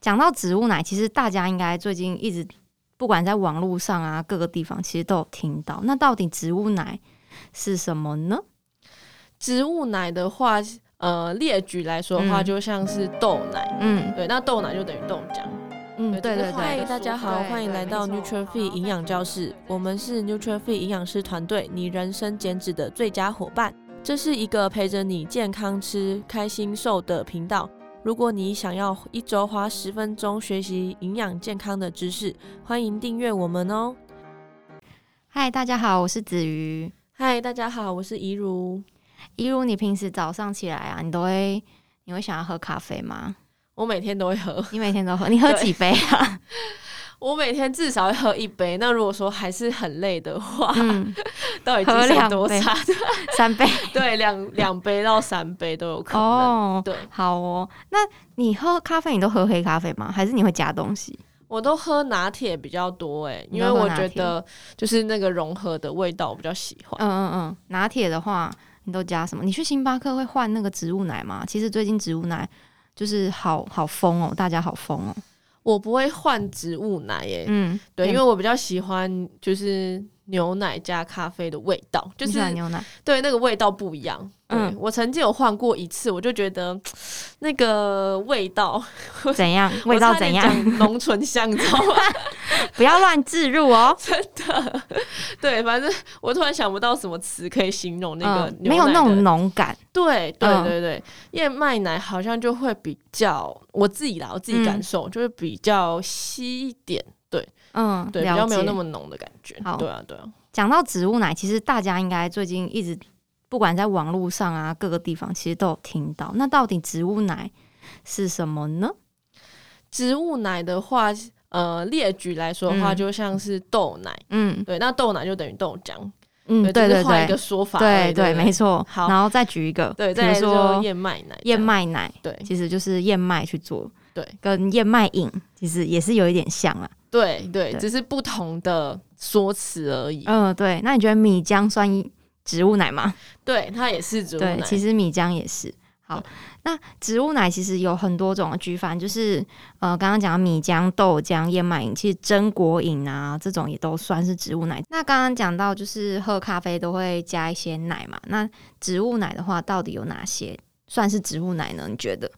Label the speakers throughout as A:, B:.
A: 讲到植物奶，其实大家应该最近一直不管在网络上啊，各个地方其实都有听到。那到底植物奶是什么呢？
B: 植物奶的话，呃，列举来说的话，就像是豆奶。嗯，对，那豆奶就等于豆浆。
A: 嗯，对对对。
B: 嗨，大家好，欢迎来到 nutrify 营养教室。我们是 nutrify 营养师团队，你人生减脂的最佳伙伴。这是一个陪着你健康吃、开心瘦的频道。如果你想要一周花十分钟学习营养健康的知识，欢迎订阅我们哦。
A: 嗨，大家好，我是子瑜。
B: 嗨，大家好，我是怡如。
A: 怡如，你平时早上起来啊，你都会你会想要喝咖啡吗？
B: 我每天都会喝。
A: 你每天都喝？你喝几杯啊？
B: 我每天至少要喝一杯。那如果说还是很累的话，
A: 嗯、
B: 到底喝两多差？
A: 三杯？
B: 对，两两杯到三杯都有可能。
A: 哦，
B: 对，
A: 好哦。那你喝咖啡，你都喝黑咖啡吗？还是你会加东西？
B: 我都喝拿铁比较多哎，因为我觉得就是那个融合的味道我比较喜欢。
A: 嗯嗯嗯，拿铁的话，你都加什么？你去星巴克会换那个植物奶吗？其实最近植物奶就是好好疯哦，大家好疯哦。
B: 我不会换植物奶耶，嗯，对，因为我比较喜欢就是牛奶加咖啡的味道，就是
A: 牛奶，
B: 对，那个味道不一样。嗯，我曾经有换过一次，我就觉得那个味道
A: 怎样？味道怎样？
B: 浓醇香，你知道吗？
A: 不要乱置入哦，
B: 真的。对，反正我突然想不到什么词可以形容那个牛奶，
A: 没有那种浓感。
B: 对，对，对，对，燕麦奶好像就会比较，我自己啦，我自己感受就是比较稀一点。对，嗯，对，比较没有那么浓的感觉。好，对啊，对啊。
A: 讲到植物奶，其实大家应该最近一直。不管在网络上啊，各个地方其实都有听到。那到底植物奶是什么呢？
B: 植物奶的话，呃，列举来说的话，就像是豆奶。嗯，对，那豆奶就等于豆浆。嗯，对对对，换一个说法。
A: 对对，没错。好，然后再举一个，
B: 对，比如说燕麦奶。
A: 燕麦奶，对，其实就是燕麦去做。对，跟燕麦饮其实也是有一点像啊。
B: 对对，只是不同的说辞而已。
A: 嗯，对。那你觉得米浆算一？植物奶吗？
B: 对，它也是植物奶。
A: 对，其实米浆也是。好，那植物奶其实有很多种的举法，就是呃，刚刚讲的米浆、豆浆、燕麦饮，其实榛果饮啊，这种也都算是植物奶。那刚刚讲到就是喝咖啡都会加一些奶嘛，那植物奶的话，到底有哪些算是植物奶呢？你觉得？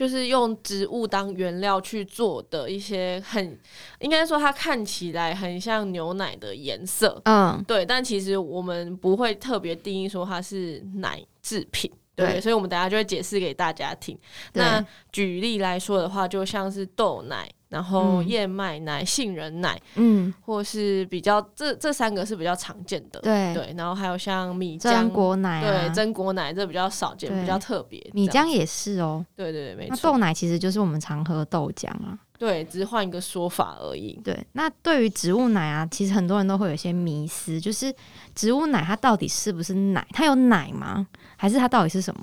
B: 就是用植物当原料去做的一些很，应该说它看起来很像牛奶的颜色，嗯，对，但其实我们不会特别定义说它是奶制品，对，对，所以我们等下就会解释给大家听。那举例来说的话，就像是豆奶。然后燕麦奶、杏仁奶，嗯，或是比较这这三个是比较常见的，对对。然后还有像米浆、
A: 榛果奶，
B: 对，榛果奶这比较少见，比较特别。
A: 米浆也是哦，
B: 对对对，没错。
A: 那豆奶其实就是我们常喝的豆浆啊，
B: 对，只是换一个说法而已。
A: 对，那对于植物奶啊，其实很多人都会有一些迷思，就是植物奶它到底是不是奶？它有奶吗？还是它到底是什么？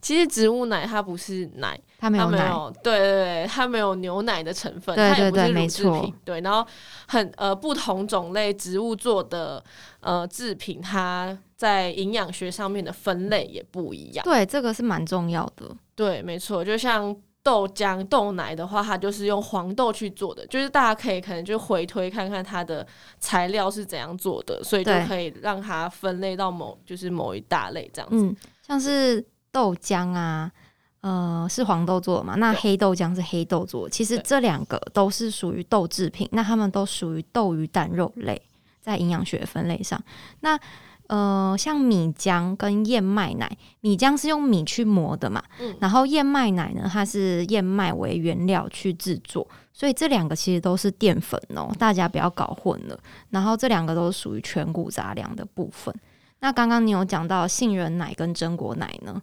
B: 其实植物奶它不是奶，
A: 它没有奶，
B: 对对对，它没有牛奶的成分，
A: 对对对，
B: 它也不是乳制品，
A: 没错，
B: 对。然后很呃不同种类植物做的呃制品，它在营养学上面的分类也不一样。
A: 对，这个是蛮重要的。
B: 对，没错。就像豆浆、豆奶的话，它就是用黄豆去做的，就是大家可以可能就回推看看它的材料是怎样做的，所以就可以让它分类到某就是某一大类这样子，
A: 嗯，像是。豆浆啊，呃，是黄豆做的嘛？那黑豆浆是黑豆做的。其实这两个都是属于豆制品，那它们都属于豆鱼蛋肉类，在营养学分类上。那呃，像米浆跟燕麦奶，米浆是用米去磨的嘛，嗯，然后燕麦奶呢，它是燕麦为原料去制作，所以这两个其实都是淀粉哦，大家不要搞混了。然后这两个都属于全谷杂粮的部分。那刚刚你有讲到杏仁奶跟榛果奶呢？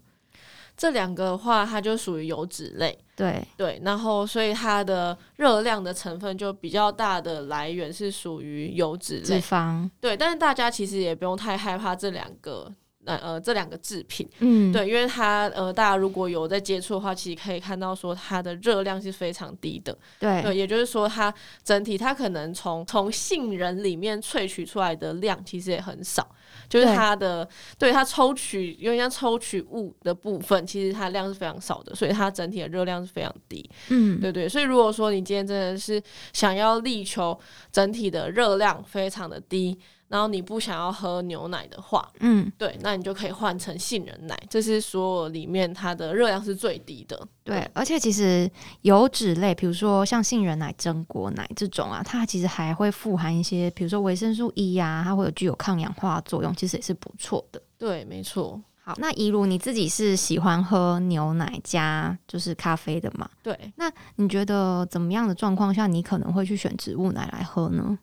B: 这两个的话，它就属于油脂类，
A: 对。
B: 对，然后所以它的热量的成分就比较大的来源是属于油脂类，
A: 脂肪，
B: 对。但是大家其实也不用太害怕这两个呃呃这两个制品，嗯，对，因为它呃大家如果有在接触的话，其实可以看到说它的热量是非常低的，
A: 对，
B: 对，也就是说它整体它可能从从杏仁里面萃取出来的量其实也很少。就是它的，对，对它抽取，因为像抽取物的部分，其实它量是非常少的，所以它整体的热量是非常低。嗯，对对，所以如果说你今天真的是想要力求整体的热量非常的低。然后你不想要喝牛奶的话，嗯，对，那你就可以换成杏仁奶，这是所有里面它的热量是最低的。
A: 对，对，而且其实油脂类，比如说像杏仁奶、榛果奶这种啊，它其实还会富含一些，比如说维生素 E 呀、啊，它会有具有抗氧化作用，其实也是不错的。
B: 对，没错。
A: 好，那一如你自己是喜欢喝牛奶加就是咖啡的嘛？
B: 对。
A: 那你觉得怎么样的状况下，你可能会去选植物奶来喝呢？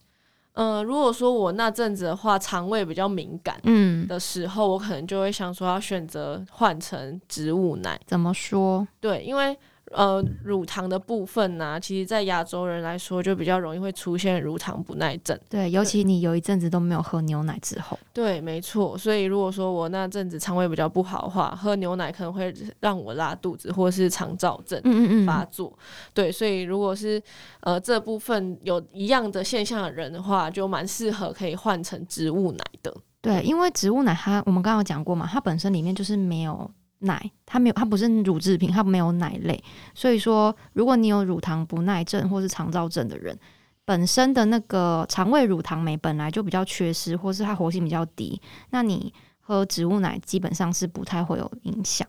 B: 呃，如果说我那阵子的话，肠胃比较敏感，嗯，的时候，嗯，我可能就会想说要选择换成植物奶。
A: 怎么说？
B: 对，因为。呃，乳糖的部分呢、啊，其实，在亚洲人来说，就比较容易会出现乳糖不耐症。
A: 对，尤其你有一阵子都没有喝牛奶之后。
B: 对，没错。所以，如果说我那阵子肠胃比较不好的话，喝牛奶可能会让我拉肚子，或是肠燥症发作。嗯嗯嗯。对，所以如果是呃这部分有一样的现象的人的话，就蛮适合可以换成植物奶的。
A: 对，因为植物奶它我们刚刚有讲过嘛，它本身里面就是没有。奶，它没有，它不是乳制品，它没有奶类。所以说，如果你有乳糖不耐症或是肠燥症的人，本身的那个肠胃乳糖酶本来就比较缺失，或是它活性比较低，那你喝植物奶基本上是不太会有影响。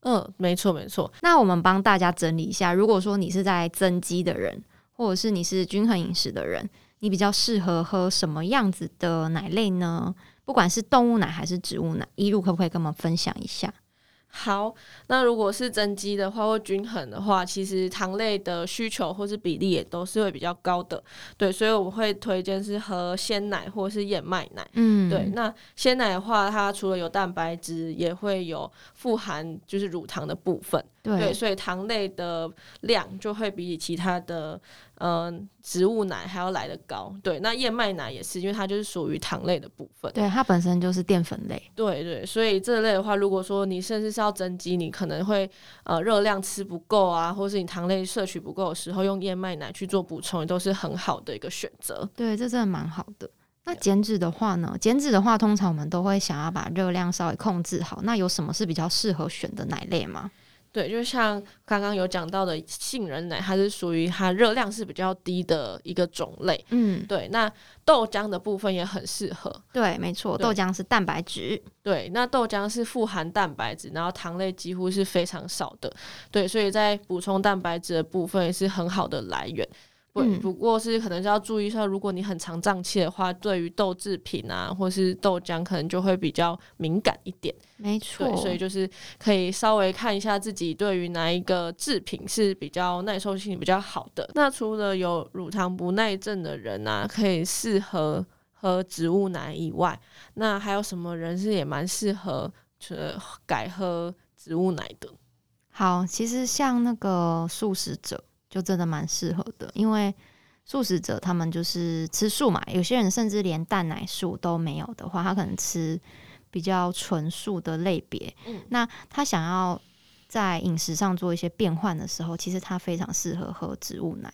B: 嗯，没错没错。
A: 那我们帮大家整理一下，如果说你是在增肌的人，或者是你是均衡饮食的人，你比较适合喝什么样子的奶类呢？不管是动物奶还是植物奶，一路可不可以跟我们分享一下？
B: 好，那如果是增肌的话或均衡的话，其实糖类的需求或是比例也都是会比较高的，对，所以我会推荐是喝鲜奶或是燕麦奶，嗯，对。那鲜奶的话，它除了有蛋白质，也会有富含就是乳糖的部分，对，对，所以糖类的量就会比起其他的。嗯，植物奶还要来得高，对。那燕麦奶也是，因为它就是属于糖类的部分，
A: 对，它本身就是淀粉类，
B: 对对。所以这类的话，如果说你甚至是要增肌，你可能会呃热量吃不够啊，或是你糖类摄取不够的时候，用燕麦奶去做补充，也都是很好的一个选择。
A: 对，这真的蛮好的。那减脂的话呢？减脂的话，通常我们都会想要把热量稍微控制好。那有什么是比较适合选的奶类吗？
B: 对，就像刚刚有讲到的杏仁奶，它是属于它热量是比较低的一个种类。嗯，对。那豆浆的部分也很适合。
A: 对，没错，豆浆是蛋白质。
B: 对，那豆浆是富含蛋白质，然后糖类几乎是非常少的。对，所以在补充蛋白质的部分也是很好的来源。不，不过是可能是要注意一下，如果你很常胀气的话，对于豆制品啊，或是豆浆，可能就会比较敏感一点。
A: 没错，
B: 所以就是可以稍微看一下自己对于哪一个制品是比较耐受性比较好的。那除了有乳糖不耐症的人啊，可以适合喝植物奶以外，那还有什么人是也蛮适合呃改喝植物奶的？
A: 好，其实像那个素食者。就真的蛮适合的，因为素食者他们就是吃素嘛，有些人甚至连蛋奶素都没有的话，他可能吃比较纯素的类别。嗯，那他想要在饮食上做一些变换的时候，其实他非常适合喝植物奶。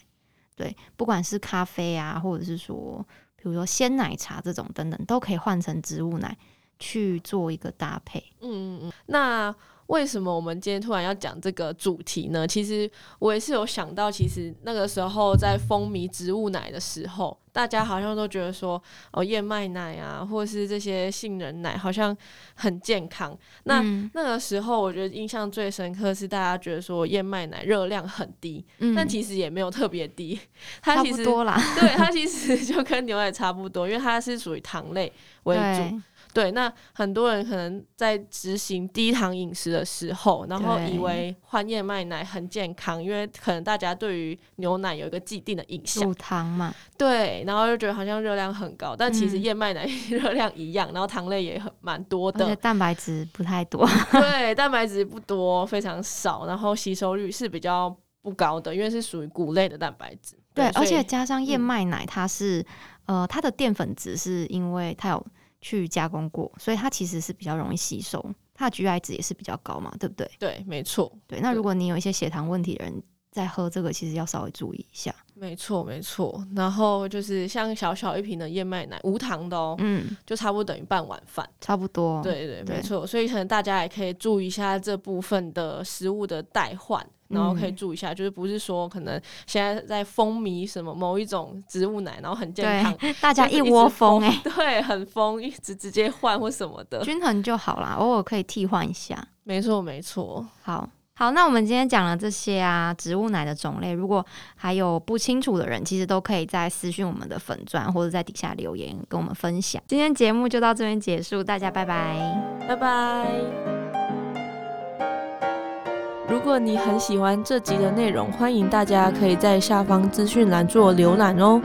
A: 对，不管是咖啡啊，或者是说，比如说鲜奶茶这种等等，都可以换成植物奶去做一个搭配。嗯嗯嗯，
B: 那。为什么我们今天突然要讲这个主题呢？其实我也是有想到，其实那个时候在风靡植物奶的时候，大家好像都觉得说，哦，燕麦奶啊，或是这些杏仁奶好像很健康。那、嗯、那个时候，我觉得印象最深刻是大家觉得说燕麦奶热量很低，嗯、但其实也没有特别低，它其实
A: 多啦，
B: 对，它其实就跟牛奶差不多，因为它是属于糖类为主。对，那很多人可能在执行低糖饮食的时候，然后以为换燕麦奶很健康，因为可能大家对于牛奶有一个既定的印象，
A: 乳糖嘛，
B: 对，然后就觉得好像热量很高，但其实燕麦奶 热量一样，然后糖类也很蛮多的，
A: 而且蛋白质不太多，
B: 对，蛋白质不多，非常少，然后吸收率是比较不高的，因为是属于谷类的蛋白质，
A: 对，对，而且加上燕麦奶，它是、嗯、呃，它的淀粉质是因为它有。去加工过，所以它其实是比较容易吸收，它的 GI 值也是比较高嘛，对不对？
B: 对，没错。
A: 对，那如果你有一些血糖问题的人在喝这个，其实要稍微注意一下。
B: 没错，没错。然后就是像小小一瓶的燕麦奶，无糖的哦，嗯，就差不多等于半碗饭，
A: 差不多。
B: 对对，没错。所以可能大家也可以注意一下这部分的食物的代换。然后可以注意一下，嗯、就是不是说可能现在在风靡什么某一种植物奶，然后很健康，
A: 大家一窝蜂哎、欸，
B: 对，很疯，一直直接换或什么的，
A: 均衡就好啦，偶尔可以替换一下。
B: 没错，没错。
A: 好，好，那我们今天讲了这些啊，植物奶的种类，如果还有不清楚的人，其实都可以在私讯我们的粉钻，或者在底下留言跟我们分享。今天节目就到这边结束，大家拜拜，
B: 拜拜。如果你很喜欢这集的内容，欢迎大家可以在下方资讯栏做浏览哦。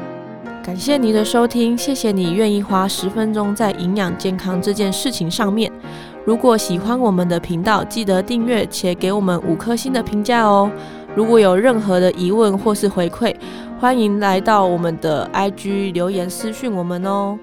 B: 感谢你的收听，谢谢你愿意花十分钟在营养健康这件事情上面。如果喜欢我们的频道，记得订阅且给我们五颗星的评价哦。如果有任何的疑问或是回馈，欢迎来到我们的 IG 留言私讯我们哦。